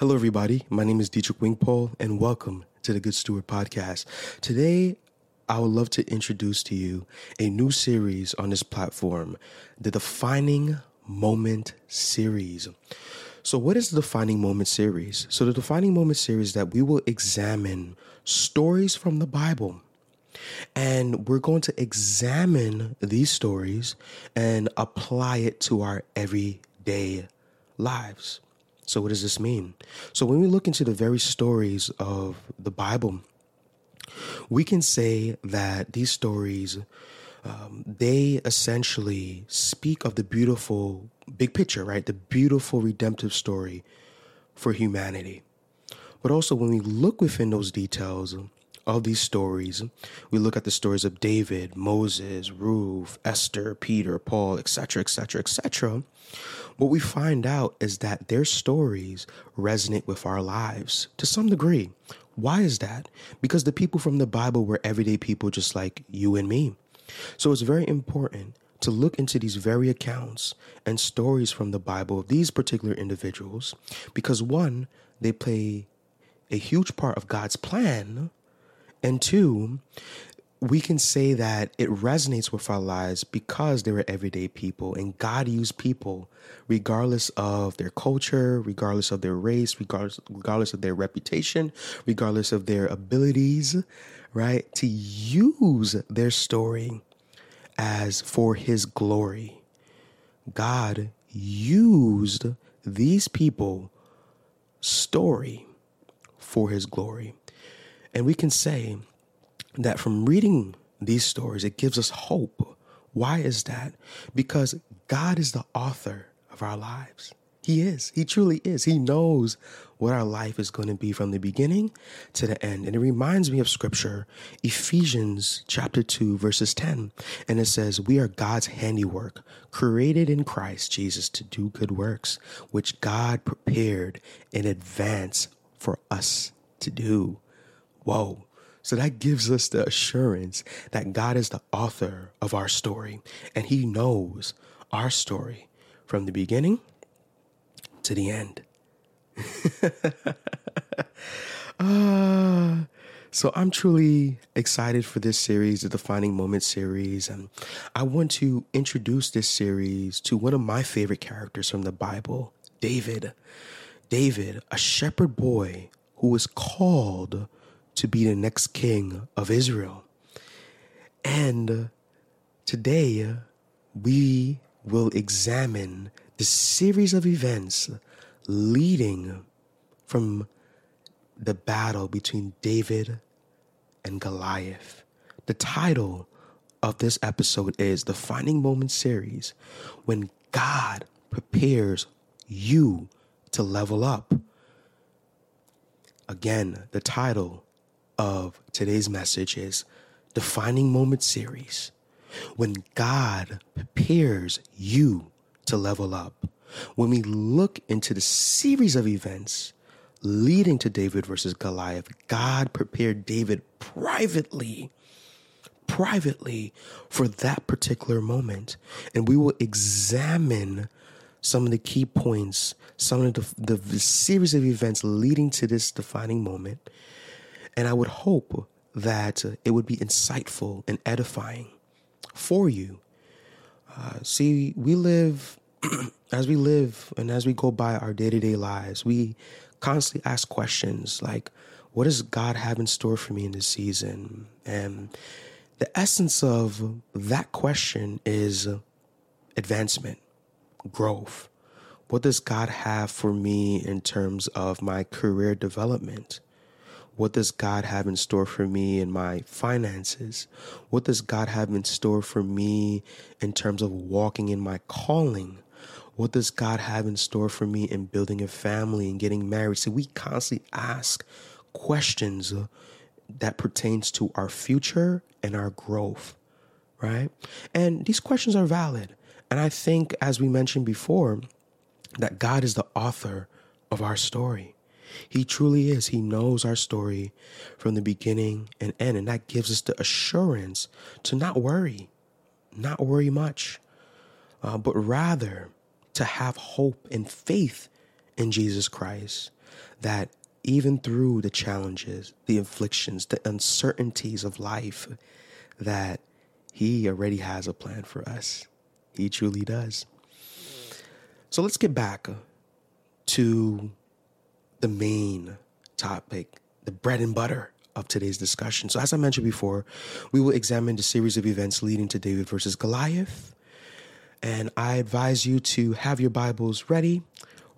Hello, everybody. My name is Dietrich Wingpole, and welcome to the Good Steward Podcast. Today, I would love to introduce to you a new series on this platform, the Defining Moment series. So, what is the Defining Moment series? So, the Defining Moment series that we will examine stories from the Bible. And we're going to examine these stories and apply it to our everyday lives. So, what does this mean? So, when we look into the very stories of the Bible, we can say that these stories um, they essentially speak of the beautiful big picture, right? The beautiful redemptive story for humanity. But also, when we look within those details of these stories, we look at the stories of David, Moses, Ruth, Esther, Peter, Paul, etc., etc., etc what we find out is that their stories resonate with our lives to some degree. Why is that? Because the people from the Bible were everyday people just like you and me. So it's very important to look into these very accounts and stories from the Bible of these particular individuals because one, they play a huge part of God's plan, and two, we can say that it resonates with our lives because they were everyday people and God used people regardless of their culture, regardless of their race, regardless regardless of their reputation, regardless of their abilities, right? To use their story as for his glory. God used these people story for his glory. And we can say that from reading these stories, it gives us hope. Why is that? Because God is the author of our lives. He is. He truly is. He knows what our life is going to be from the beginning to the end. And it reminds me of scripture, Ephesians chapter 2, verses 10. And it says, We are God's handiwork, created in Christ Jesus to do good works, which God prepared in advance for us to do. Whoa. So that gives us the assurance that God is the author of our story and He knows our story from the beginning to the end. uh, so I'm truly excited for this series, the Defining Moment series. And I want to introduce this series to one of my favorite characters from the Bible, David. David, a shepherd boy who was called to be the next king of Israel. And today we will examine the series of events leading from the battle between David and Goliath. The title of this episode is the Finding Moment series when God prepares you to level up. Again, the title of today's message is Defining Moment series. When God prepares you to level up, when we look into the series of events leading to David versus Goliath, God prepared David privately, privately for that particular moment. And we will examine some of the key points, some of the, the, the series of events leading to this defining moment and I would hope that it would be insightful and edifying for you. Uh, see, we live, as we live and as we go by our day to day lives, we constantly ask questions like, what does God have in store for me in this season? And the essence of that question is advancement, growth. What does God have for me in terms of my career development? What does God have in store for me in my finances? What does God have in store for me in terms of walking in my calling? What does God have in store for me in building a family and getting married? So we constantly ask questions that pertains to our future and our growth, right? And these questions are valid. And I think, as we mentioned before, that God is the author of our story. He truly is. He knows our story from the beginning and end. And that gives us the assurance to not worry, not worry much, uh, but rather to have hope and faith in Jesus Christ. that even through the challenges, the afflictions, the uncertainties of life, that He already has a plan for us. He truly does. So let's get back to the main topic, the bread and butter of today's discussion. So, as I mentioned before, we will examine the series of events leading to David versus Goliath. And I advise you to have your Bibles ready.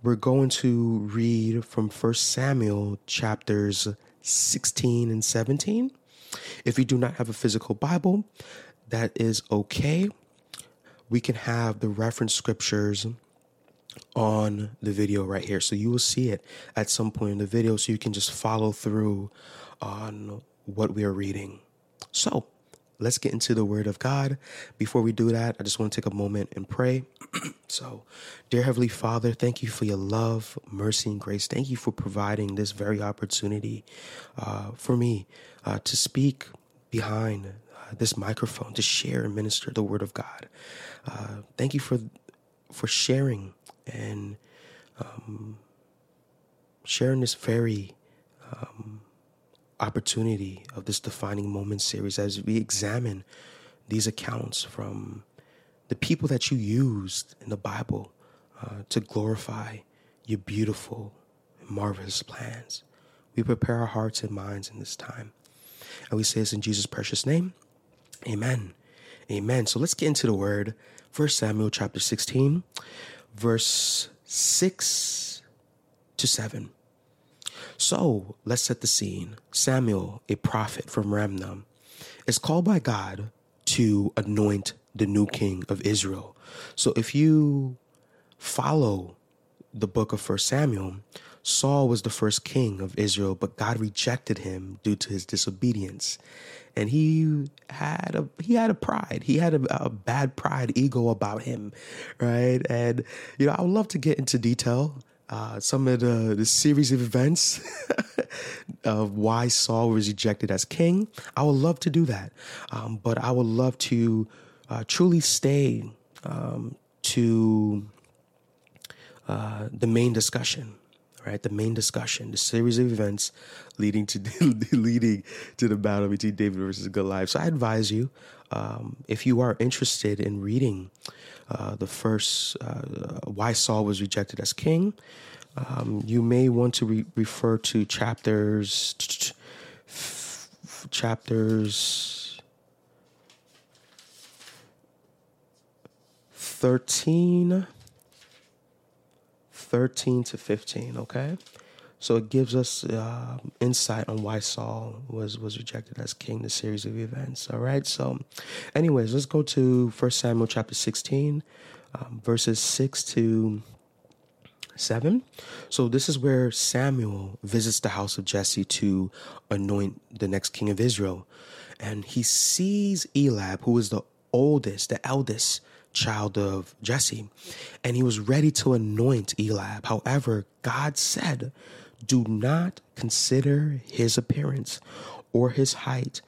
We're going to read from 1 Samuel chapters 16 and 17. If you do not have a physical Bible, that is okay. We can have the reference scriptures on the video right here. So you will see it at some point in the video so you can just follow through on what we are reading. So let's get into the Word of God. Before we do that, I just want to take a moment and pray. so, dear Heavenly Father, thank you for your love, mercy, and grace. Thank you for providing this very opportunity uh, for me uh, to speak behind uh, this microphone, to share and minister the Word of God. Uh, thank you for for sharing and um, sharing this very um, opportunity of this defining moment series as we examine these accounts from the people that you used in the Bible uh, to glorify your beautiful and marvelous plans. We prepare our hearts and minds in this time. And we say this in Jesus' precious name. Amen. Amen. So let's get into the word. First Samuel chapter 16, verse 6 to 7. So let's set the scene. Samuel, a prophet from Ramah, is called by God to anoint the new king of Israel. So if you follow the book of First Samuel, Saul was the first king of Israel, but God rejected him due to his disobedience. And he had a he had a pride. He had a, a bad pride ego about him, right? And you know, I would love to get into detail uh, some of the, the series of events of why Saul was rejected as king. I would love to do that. Um, but I would love to uh, truly stay um, to uh, the main discussion, right? The main discussion, the series of events leading to leading to the battle between David versus Goliath. So I advise you, um, if you are interested in reading uh, the first uh, why Saul was rejected as king. Um, you may want to re- refer to chapters chapters 13 13 to 15 okay so it gives us uh, insight on why Saul was was rejected as king. The series of events. All right. So, anyways, let's go to First Samuel chapter sixteen, um, verses six to seven. So this is where Samuel visits the house of Jesse to anoint the next king of Israel, and he sees Eliab, who is the oldest, the eldest child of Jesse, and he was ready to anoint Eliab. However, God said do not consider his appearance or his height,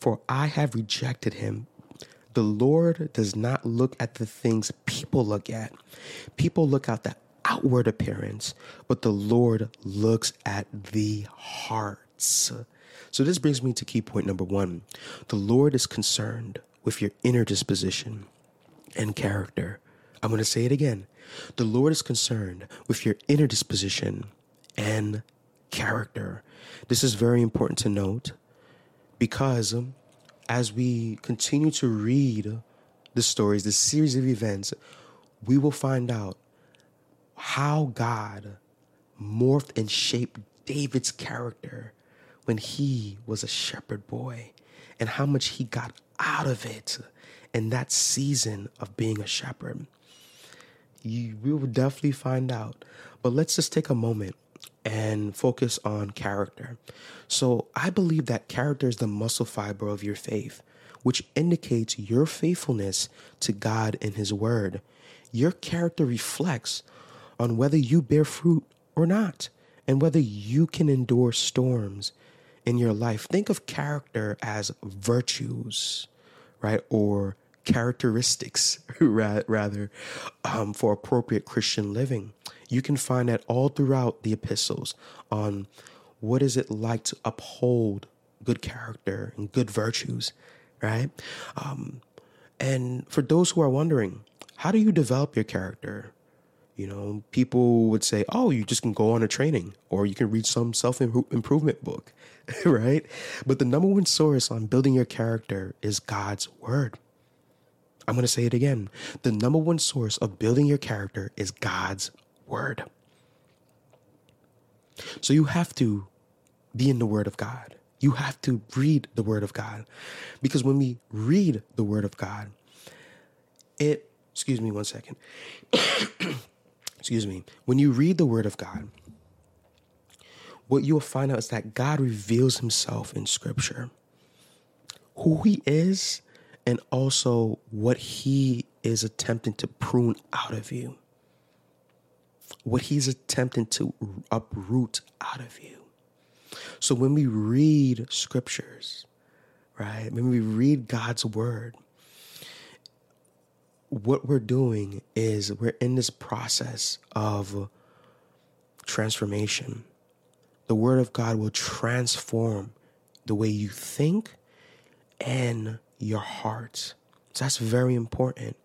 for I have rejected him. The Lord does not look at the things people look at. People look at the outward appearance, but the Lord looks at the hearts. So, this brings me to key point number one. The Lord is concerned with your inner disposition and character. I'm going to say it again. The Lord is concerned with your inner disposition and character. This is very important to note because um, as we continue to read the stories, the series of events, we will find out how God morphed and shaped David's character when he was a shepherd boy and how much he got out of it in that season of being a shepherd. You, we will definitely find out. But let's just take a moment and focus on character. So I believe that character is the muscle fiber of your faith, which indicates your faithfulness to God and His Word. Your character reflects on whether you bear fruit or not, and whether you can endure storms in your life. Think of character as virtues, right? Or characteristics, rather, um, for appropriate Christian living. You can find that all throughout the epistles on what is it like to uphold good character and good virtues, right? Um, and for those who are wondering, how do you develop your character? You know, people would say, oh, you just can go on a training or you can read some self improvement book, right? But the number one source on building your character is God's word. I'm going to say it again. The number one source of building your character is God's word. So you have to be in the word of God. You have to read the word of God. Because when we read the word of God, it, excuse me one second. excuse me. When you read the word of God, what you'll find out is that God reveals himself in scripture. Who he is and also what he is attempting to prune out of you. What he's attempting to uproot out of you. So when we read scriptures, right, when we read God's word, what we're doing is we're in this process of transformation. The word of God will transform the way you think and your heart. So that's very important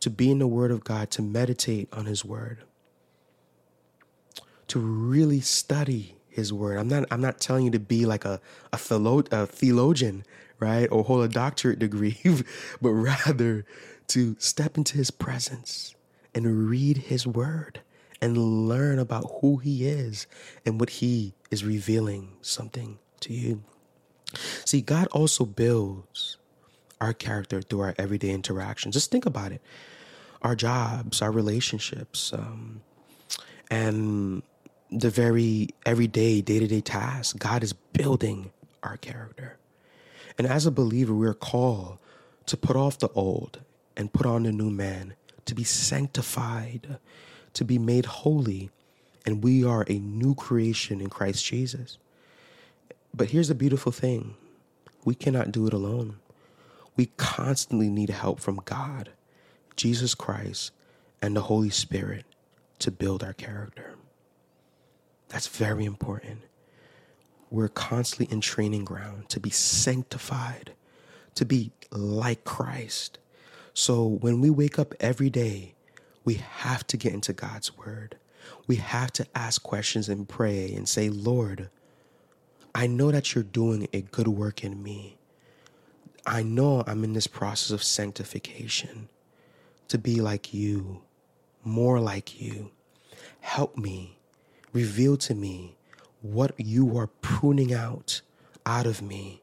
to be in the word of God, to meditate on his word, to really study his word. I'm not I'm not telling you to be like a a, theolo- a theologian, right? Or hold a doctorate degree, but rather to step into his presence and read his word and learn about who he is and what he is revealing something to you. See, God also builds our character through our everyday interactions. Just think about it our jobs, our relationships, um, and the very everyday, day to day tasks. God is building our character. And as a believer, we're called to put off the old and put on the new man, to be sanctified, to be made holy. And we are a new creation in Christ Jesus. But here's the beautiful thing we cannot do it alone. We constantly need help from God, Jesus Christ, and the Holy Spirit to build our character. That's very important. We're constantly in training ground to be sanctified, to be like Christ. So when we wake up every day, we have to get into God's word. We have to ask questions and pray and say, Lord, I know that you're doing a good work in me. I know I'm in this process of sanctification to be like you, more like you. Help me, reveal to me what you are pruning out out of me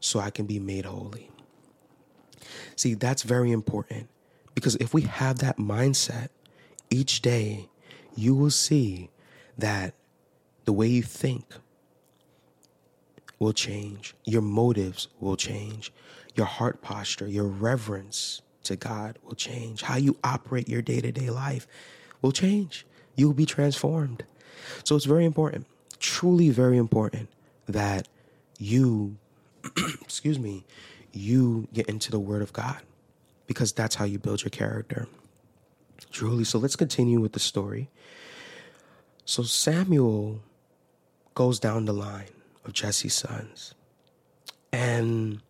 so I can be made holy. See, that's very important because if we have that mindset each day, you will see that the way you think will change, your motives will change, your heart posture, your reverence to God will change, how you operate your day to day life will change. You will be transformed. So it's very important, truly very important that you, excuse me, you get into the Word of God because that's how you build your character. Truly. So let's continue with the story. So Samuel goes down the line of Jesse's sons. And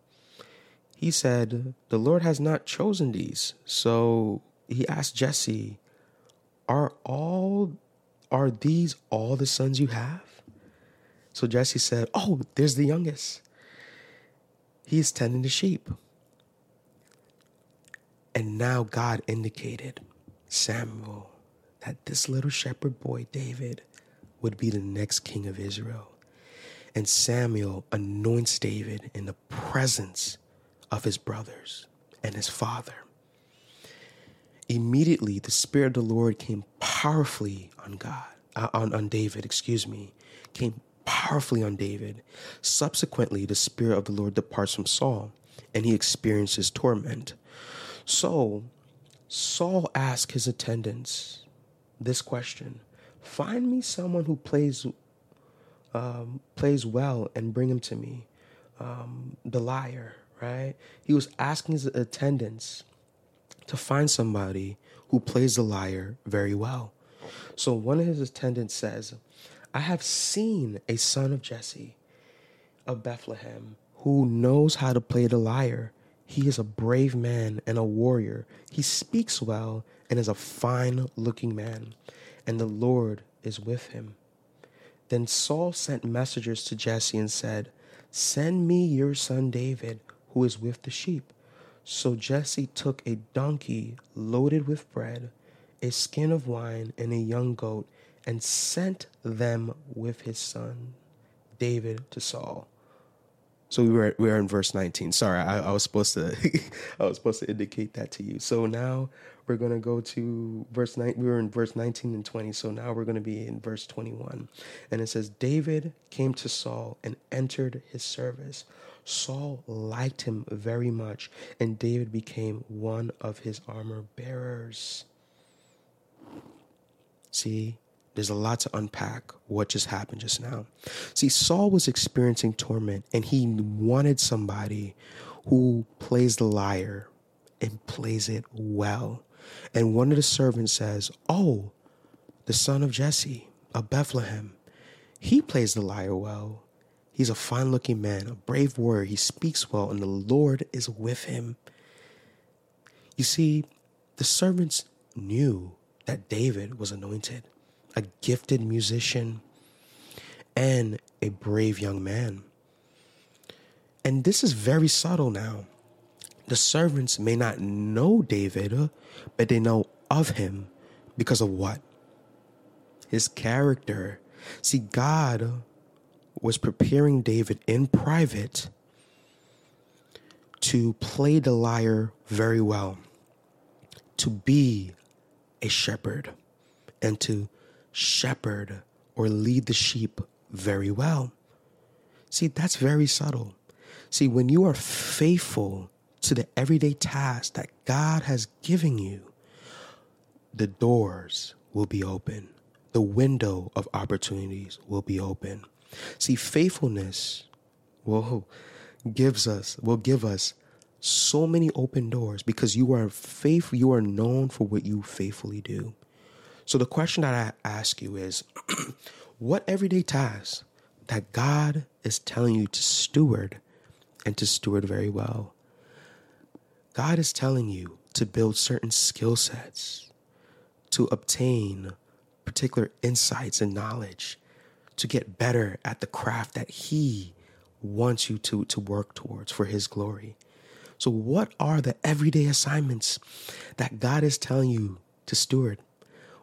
he said, The Lord has not chosen these. So he asked Jesse, Are all are these all the sons you have? So Jesse said, Oh, there's the youngest. He is tending the sheep. And now God indicated Samuel that this little shepherd boy, David, would be the next king of Israel. And Samuel anoints David in the presence of his brothers and his father. Immediately, the Spirit of the Lord came powerfully on God, uh, on, on David, excuse me, came powerfully on David. Subsequently, the Spirit of the Lord departs from Saul, and he experiences torment. So, Saul asked his attendants this question Find me someone who plays um, plays well and bring him to me. Um, the lyre, right? He was asking his attendants to find somebody who plays the lyre very well. So one of his attendants says, I have seen a son of Jesse of Bethlehem who knows how to play the lyre. He is a brave man and a warrior. He speaks well and is a fine looking man, and the Lord is with him. Then Saul sent messengers to Jesse and said, Send me your son David, who is with the sheep. So Jesse took a donkey loaded with bread, a skin of wine, and a young goat, and sent them with his son David to Saul. So we were we are in verse 19. Sorry, I, I was supposed to I was supposed to indicate that to you. So now we're gonna go to verse 9. We were in verse 19 and 20. So now we're gonna be in verse 21. And it says, David came to Saul and entered his service. Saul liked him very much, and David became one of his armor bearers. See, there's a lot to unpack what just happened just now. See, Saul was experiencing torment and he wanted somebody who plays the lyre and plays it well. And one of the servants says, Oh, the son of Jesse of Bethlehem, he plays the lyre well. He's a fine looking man, a brave warrior. He speaks well, and the Lord is with him. You see, the servants knew that David was anointed a gifted musician, and a brave young man. And this is very subtle now. The servants may not know David, uh, but they know of him because of what? His character. See, God uh, was preparing David in private to play the lyre very well, to be a shepherd, and to shepherd or lead the sheep very well. See, that's very subtle. See, when you are faithful to the everyday task that God has given you, the doors will be open. The window of opportunities will be open. See, faithfulness will gives us will give us so many open doors because you are faithful, you are known for what you faithfully do. So the question that I ask you is what everyday tasks that God is telling you to steward and to steward very well? God is telling you to build certain skill sets, to obtain particular insights and knowledge, to get better at the craft that He wants you to, to work towards for His glory. So, what are the everyday assignments that God is telling you to steward?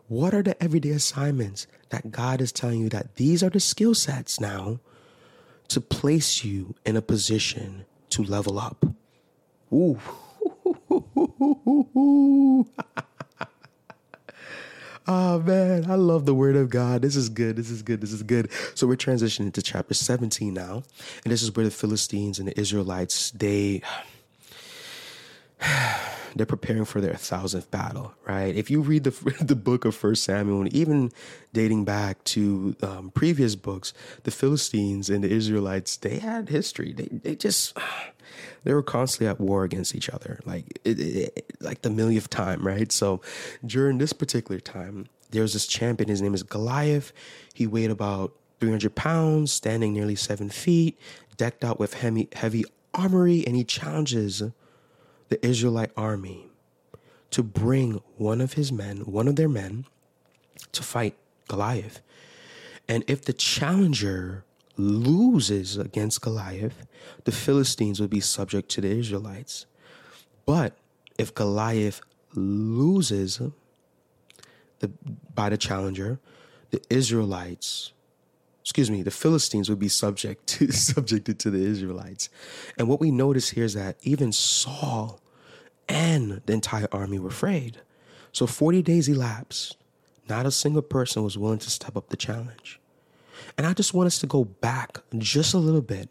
What are the everyday assignments that God is telling you that these are the skill sets now to place you in a position to level up? Ooh. Oh man, I love the word of God. This is good. This is good. This is good. So we're transitioning to chapter 17 now. And this is where the Philistines and the Israelites, they they're preparing for their thousandth battle, right? If you read the the book of First Samuel, and even dating back to um, previous books, the Philistines and the Israelites they had history. They they just they were constantly at war against each other, like it, it, like the millionth time, right? So during this particular time, there's this champion. His name is Goliath. He weighed about 300 pounds, standing nearly seven feet, decked out with heavy, heavy armory, and he challenges the Israelite army to bring one of his men, one of their men, to fight Goliath. And if the challenger loses against Goliath, the Philistines would be subject to the Israelites. But if Goliath loses the, by the challenger, the Israelites, excuse me, the Philistines would be subject to subjected to the Israelites. And what we notice here is that even Saul and the entire army were afraid. So 40 days elapsed. Not a single person was willing to step up the challenge. And I just want us to go back just a little bit.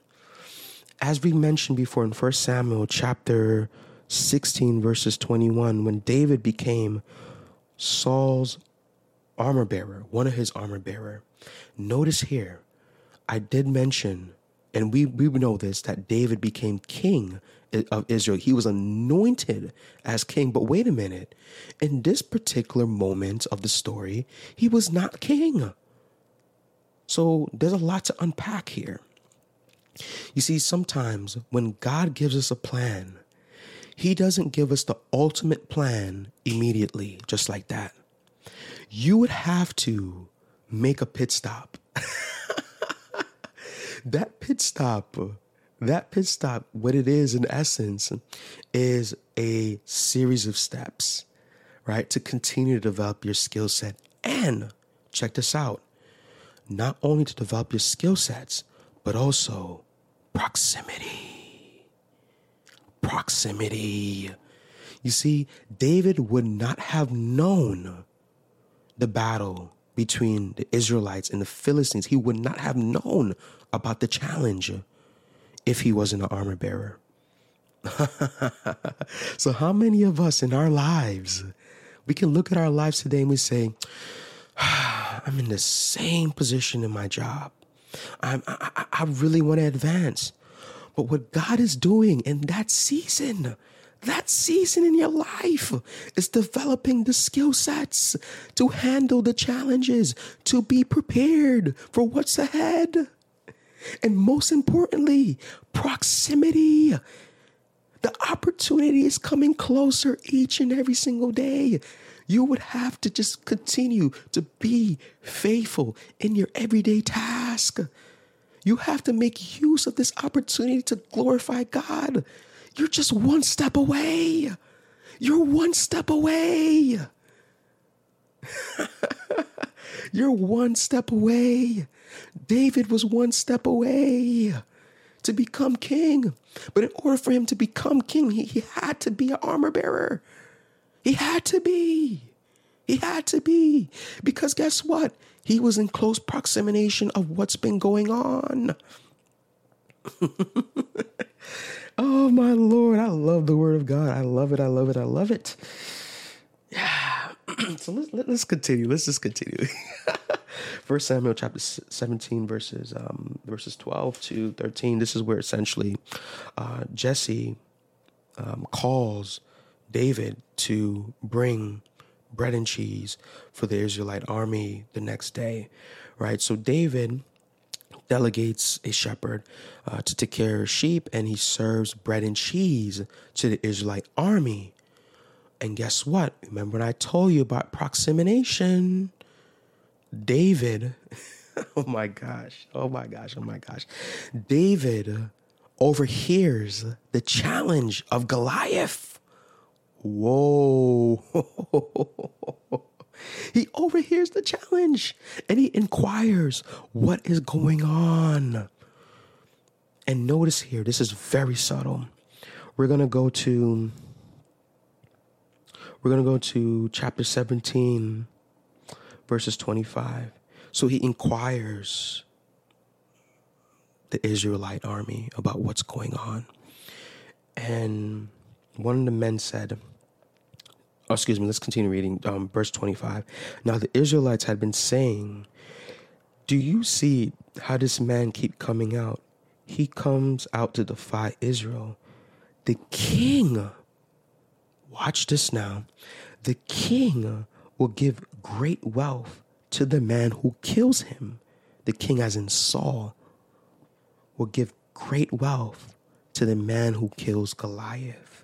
As we mentioned before in 1 Samuel chapter 16, verses 21, when David became Saul's armor bearer, one of his armor bearer. Notice here, I did mention And we, we know this that David became king of Israel. He was anointed as king. But wait a minute. In this particular moment of the story, he was not king. So there's a lot to unpack here. You see, sometimes when God gives us a plan, He doesn't give us the ultimate plan immediately, just like that. You would have to make a pit stop. that pit stop, that pit stop, what it is in essence, is a series of steps, right? To continue to develop your skill set. And check this out not only to develop your skill sets, but also proximity. Proximity. You see, David would not have known the battle between the Israelites and the Philistines. He would not have known about the challenge if he wasn't an armor bearer. so, how many of us in our lives, we can look at our lives today and we say, I'm in the same position in my job. I'm, I, I really want to advance. But what God is doing in that season, that season in your life is developing the skill sets to handle the challenges, to be prepared for what's ahead. And most importantly, proximity. The opportunity is coming closer each and every single day. You would have to just continue to be faithful in your everyday task. You have to make use of this opportunity to glorify God. You're just one step away. You're one step away. You're one step away. David was one step away to become king. But in order for him to become king, he, he had to be an armor bearer. He had to be. He had to be. Because guess what? He was in close proximity of what's been going on. oh my Lord, I love the word of God. I love it. I love it. I love it. Yeah. so let's let, us let us continue. Let's just continue. First Samuel chapter 17 verses um, verses 12 to 13. This is where essentially uh, Jesse um, calls David to bring bread and cheese for the Israelite army the next day, right? So David delegates a shepherd uh, to take care of sheep and he serves bread and cheese to the Israelite army. And guess what? Remember when I told you about proximation? David, oh my gosh, oh my gosh, oh my gosh. David overhears the challenge of Goliath Whoa. he overhears the challenge and he inquires what is going on. And notice here, this is very subtle. We're going to go to we're going to go to chapter 17 verses 25. So he inquires the Israelite army about what's going on. And one of the men said, oh, excuse me, let's continue reading um, verse 25. Now the Israelites had been saying, Do you see how this man keep coming out? He comes out to defy Israel. The king, watch this now, the king will give great wealth to the man who kills him. The king, as in Saul, will give great wealth to the man who kills Goliath.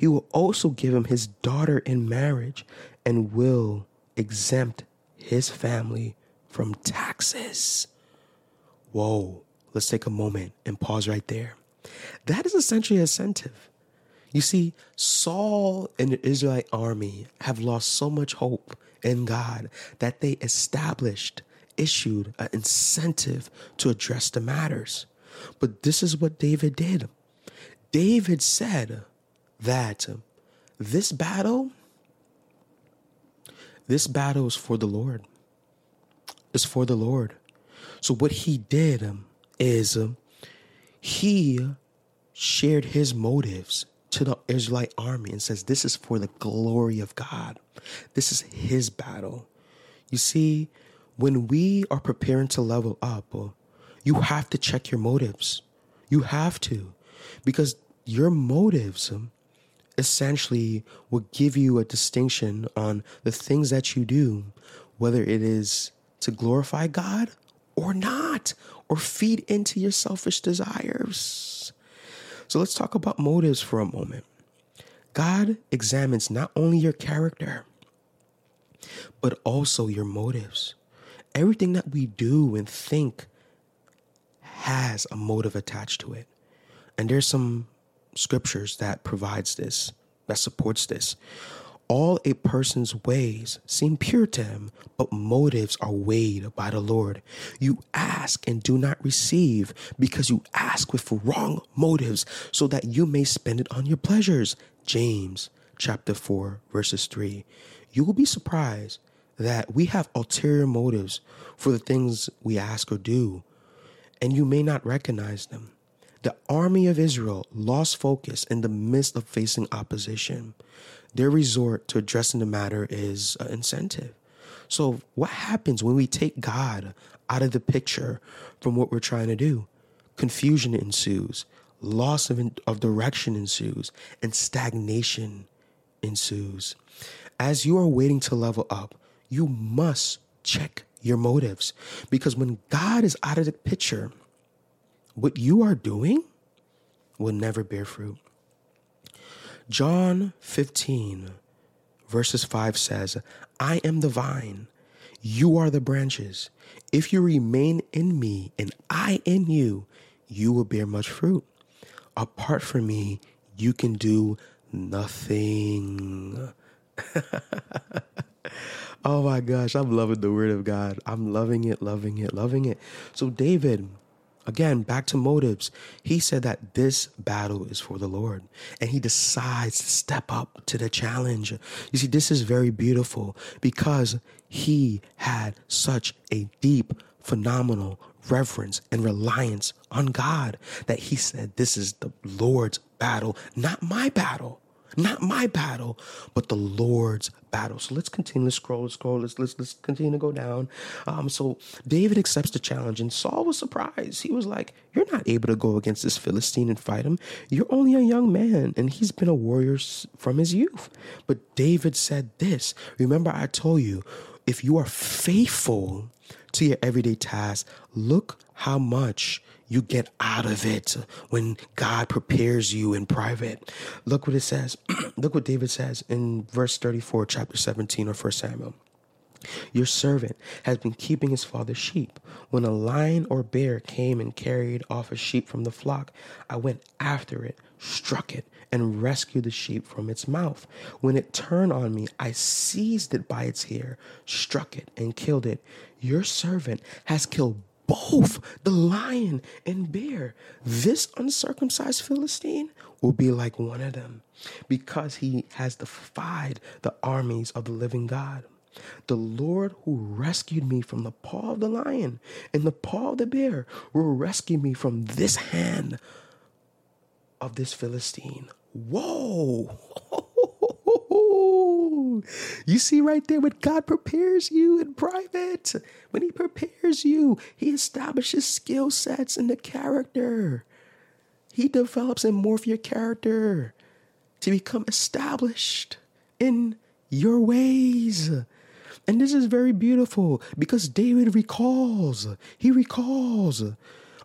He will also give him his daughter in marriage and will exempt his family from taxes. Whoa, let's take a moment and pause right there. That is essentially a incentive. You see, Saul and the Israelite army have lost so much hope in God that they established, issued an incentive to address the matters. But this is what David did. David said, that this battle, this battle is for the Lord. It's for the Lord. So what he did um, is um, he shared his motives to the Israelite army and says, This is for the glory of God. This is his battle. You see, when we are preparing to level up, uh, you have to check your motives. You have to, because your motives essentially will give you a distinction on the things that you do, whether it is to glorify God or not, or feed into your selfish desires. So let's talk about motives for a moment. God examines not only your character, but also your motives. Everything that we do and think has a motive attached to it. And there's some scriptures that provides this, that supports this. All a person's ways seem pure to him, but motives are weighed by the Lord. You ask and do not receive because you ask with wrong motives so that you may spend it on your pleasures. James chapter 4 verses 3. You will be surprised that we have ulterior motives for the things we ask or do, and you may not recognize them. The army of Israel lost focus in the midst of facing opposition. Their resort to addressing the matter is an incentive. So, what happens when we take God out of the picture from what we're trying to do? Confusion ensues, loss of, of direction ensues, and stagnation ensues. As you are waiting to level up, you must check your motives because when God is out of the picture, what you are doing will never bear fruit. John 15, verses 5 says, I am the vine, you are the branches. If you remain in me and I in you, you will bear much fruit. Apart from me, you can do nothing. oh my gosh, I'm loving the word of God. I'm loving it, loving it, loving it. So, David, Again, back to motives. He said that this battle is for the Lord, and he decides to step up to the challenge. You see, this is very beautiful because he had such a deep, phenomenal reverence and reliance on God that he said, This is the Lord's battle, not my battle. Not my battle, but the Lord's battle. So let's continue to scroll, scroll. Let's let's let's continue to go down. Um, so David accepts the challenge, and Saul was surprised. He was like, "You're not able to go against this Philistine and fight him. You're only a young man, and he's been a warrior from his youth." But David said this. Remember, I told you, if you are faithful to your everyday tasks, look how much you get out of it when God prepares you in private. Look what it says. Look what David says in verse 34, chapter 17 of 1 Samuel. Your servant has been keeping his father's sheep. When a lion or bear came and carried off a sheep from the flock, I went after it, struck it, and rescued the sheep from its mouth. When it turned on me, I seized it by its hair, struck it, and killed it. Your servant has killed both the lion and bear. This uncircumcised Philistine will be like one of them because he has defied the armies of the living God. The Lord who rescued me from the paw of the lion and the paw of the bear will rescue me from this hand of this Philistine. Whoa! You see right there when God prepares you in private, when He prepares you, He establishes skill sets in the character. He develops and morphs your character to become established in your ways. And this is very beautiful because David recalls, he recalls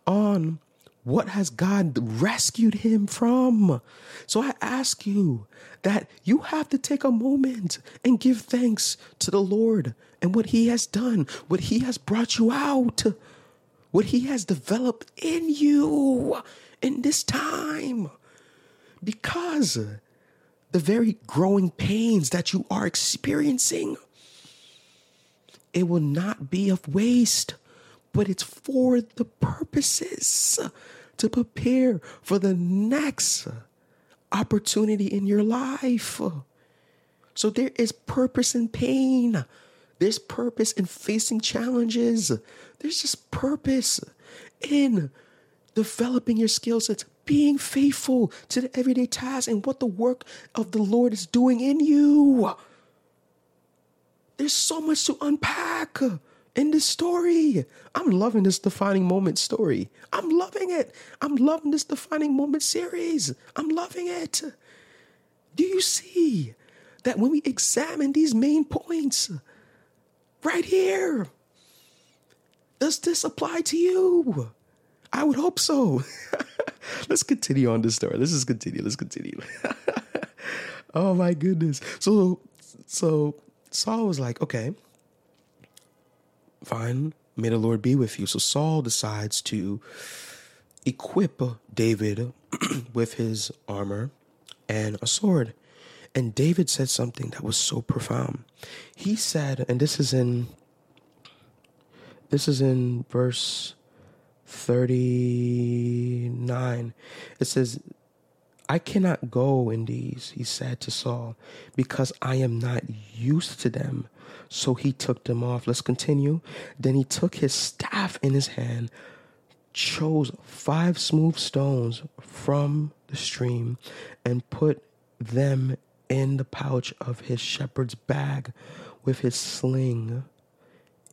on what has God rescued him from? So I ask you that you have to take a moment and give thanks to the Lord and what he has done, what he has brought you out, what he has developed in you in this time. Because the very growing pains that you are experiencing, it will not be of waste but it's for the purposes to prepare for the next opportunity in your life. So there is purpose in pain. There's purpose in facing challenges. There's just purpose in developing your skill sets, being faithful to the everyday tasks and what the work of the Lord is doing in you. There's so much to unpack in this story. I'm loving this defining moment story. I'm loving it. I'm loving this defining moment series. I'm loving it. Do you see that when we examine these main points right here, does this apply to you? I would hope so. Let's continue on this story. Let's just continue. Let's continue. oh my goodness. So so Saul was like, okay, fine, may the Lord be with you. So Saul decides to equip David with his armor and a sword. And David said something that was so profound. He said, and this is in this is in verse 39. It says, I cannot go in these, he said to Saul, because I am not used to them. So he took them off. Let's continue. Then he took his staff in his hand, chose five smooth stones from the stream, and put them in the pouch of his shepherd's bag with his sling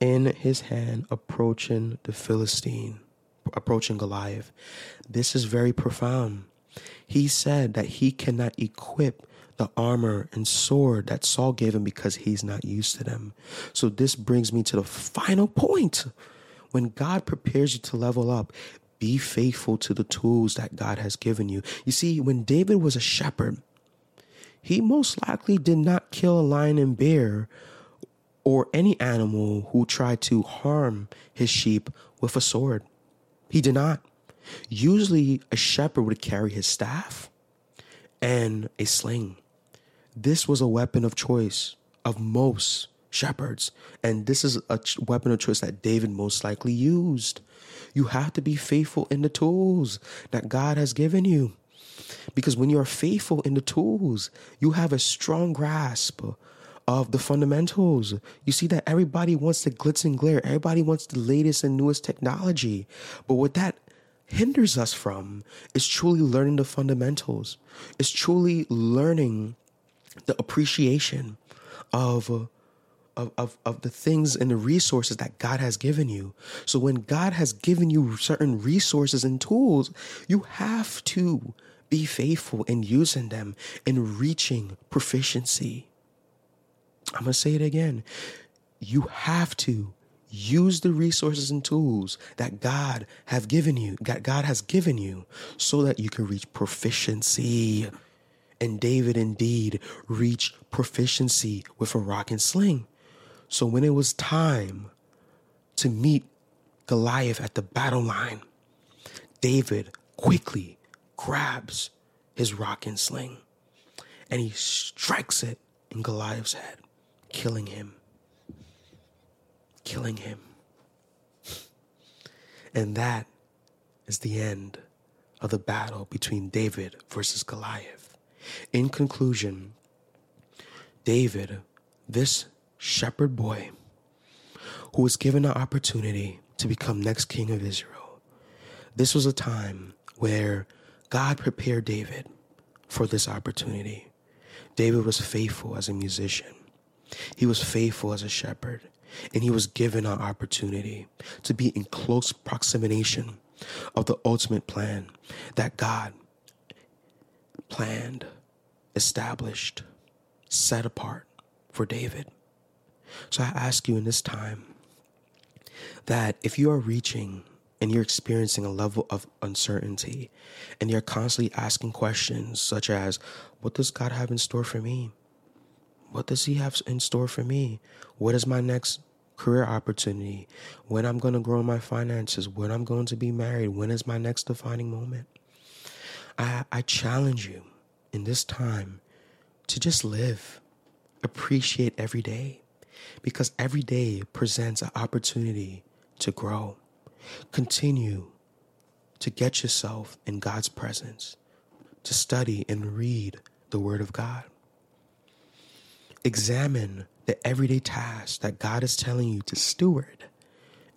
in his hand, approaching the Philistine, approaching Goliath. This is very profound. He said that he cannot equip the armor and sword that Saul gave him because he's not used to them. So this brings me to the final point. When God prepares you to level up, be faithful to the tools that God has given you. You see, when David was a shepherd, he most likely did not kill a lion and bear or any animal who tried to harm his sheep with a sword. He did not. Usually, a shepherd would carry his staff and a sling. This was a weapon of choice of most shepherds, and this is a weapon of choice that David most likely used. You have to be faithful in the tools that God has given you. Because when you are faithful in the tools, you have a strong grasp of the fundamentals. You see that everybody wants the glitz and glare, everybody wants the latest and newest technology. But what that hinders us from is truly learning the fundamentals, it's truly learning the appreciation of. Of, of, of the things and the resources that God has given you. So, when God has given you certain resources and tools, you have to be faithful in using them in reaching proficiency. I'm going to say it again. You have to use the resources and tools that God have given you, that God has given you so that you can reach proficiency. And David indeed reached proficiency with a rock and sling. So when it was time to meet Goliath at the battle line, David quickly grabs his rock and sling and he strikes it in Goliath's head, killing him. Killing him. And that is the end of the battle between David versus Goliath. In conclusion, David, this shepherd boy who was given the opportunity to become next king of Israel. This was a time where God prepared David for this opportunity. David was faithful as a musician. He was faithful as a shepherd, and he was given an opportunity to be in close proximity of the ultimate plan that God planned, established, set apart for David. So I ask you in this time that if you are reaching and you're experiencing a level of uncertainty and you're constantly asking questions such as, What does God have in store for me? What does He have in store for me? What is my next career opportunity? When I'm going to grow my finances? When I'm going to be married? When is my next defining moment? I, I challenge you in this time to just live, appreciate every day because every day presents an opportunity to grow. Continue to get yourself in God's presence, to study and read the Word of God. Examine the everyday tasks that God is telling you to steward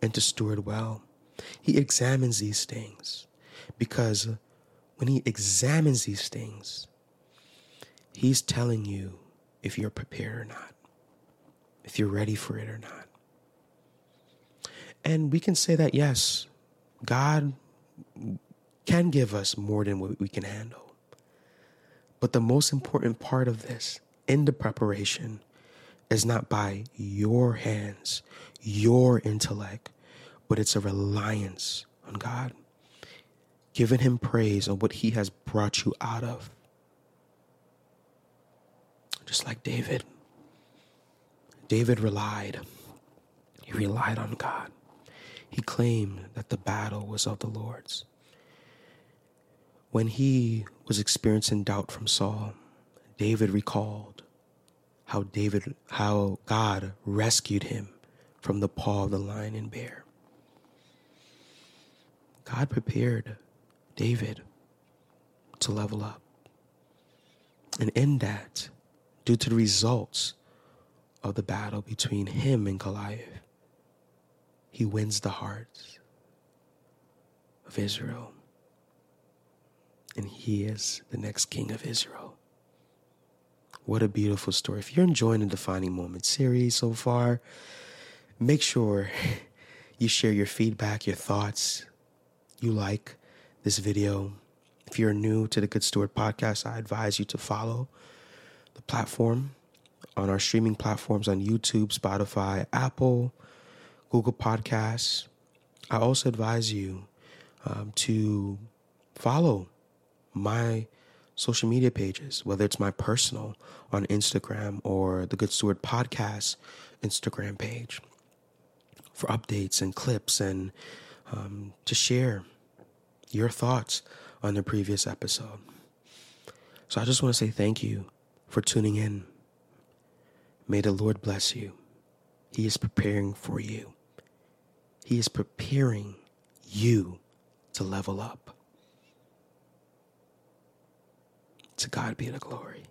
and to steward well. He examines these things because when He examines these things, He's telling you if you're prepared or not if you're ready for it or not. And we can say that, yes, God can give us more than what we can handle. But the most important part of this in the preparation is not by your hands, your intellect, but it's a reliance on God, giving Him praise on what He has brought you out of. Just like David. David relied. He relied on God. He claimed that the battle was of the Lord's. When he was experiencing doubt from Saul, David recalled how David how God rescued him from the paw of the lion and bear. God prepared David to level up. And in that, due to the results of the battle between him and Goliath, he wins the hearts of Israel and he is the next king of Israel. What a beautiful story. If you're enjoying the Defining Moment series so far, make sure you share your feedback, your thoughts, you like this video. If you're new to the Good Steward podcast, I advise you to follow the platform on our streaming platforms on YouTube, Spotify, Apple, Google Podcasts. I also advise you um, to follow my social media pages, whether it's my personal on Instagram or the Good Steward Podcast Instagram page, for updates and clips and um, to share your thoughts on the previous episode. So I just want to say thank you for tuning in. May the Lord bless you. He is preparing for you. He is preparing you to level up. To God be the glory.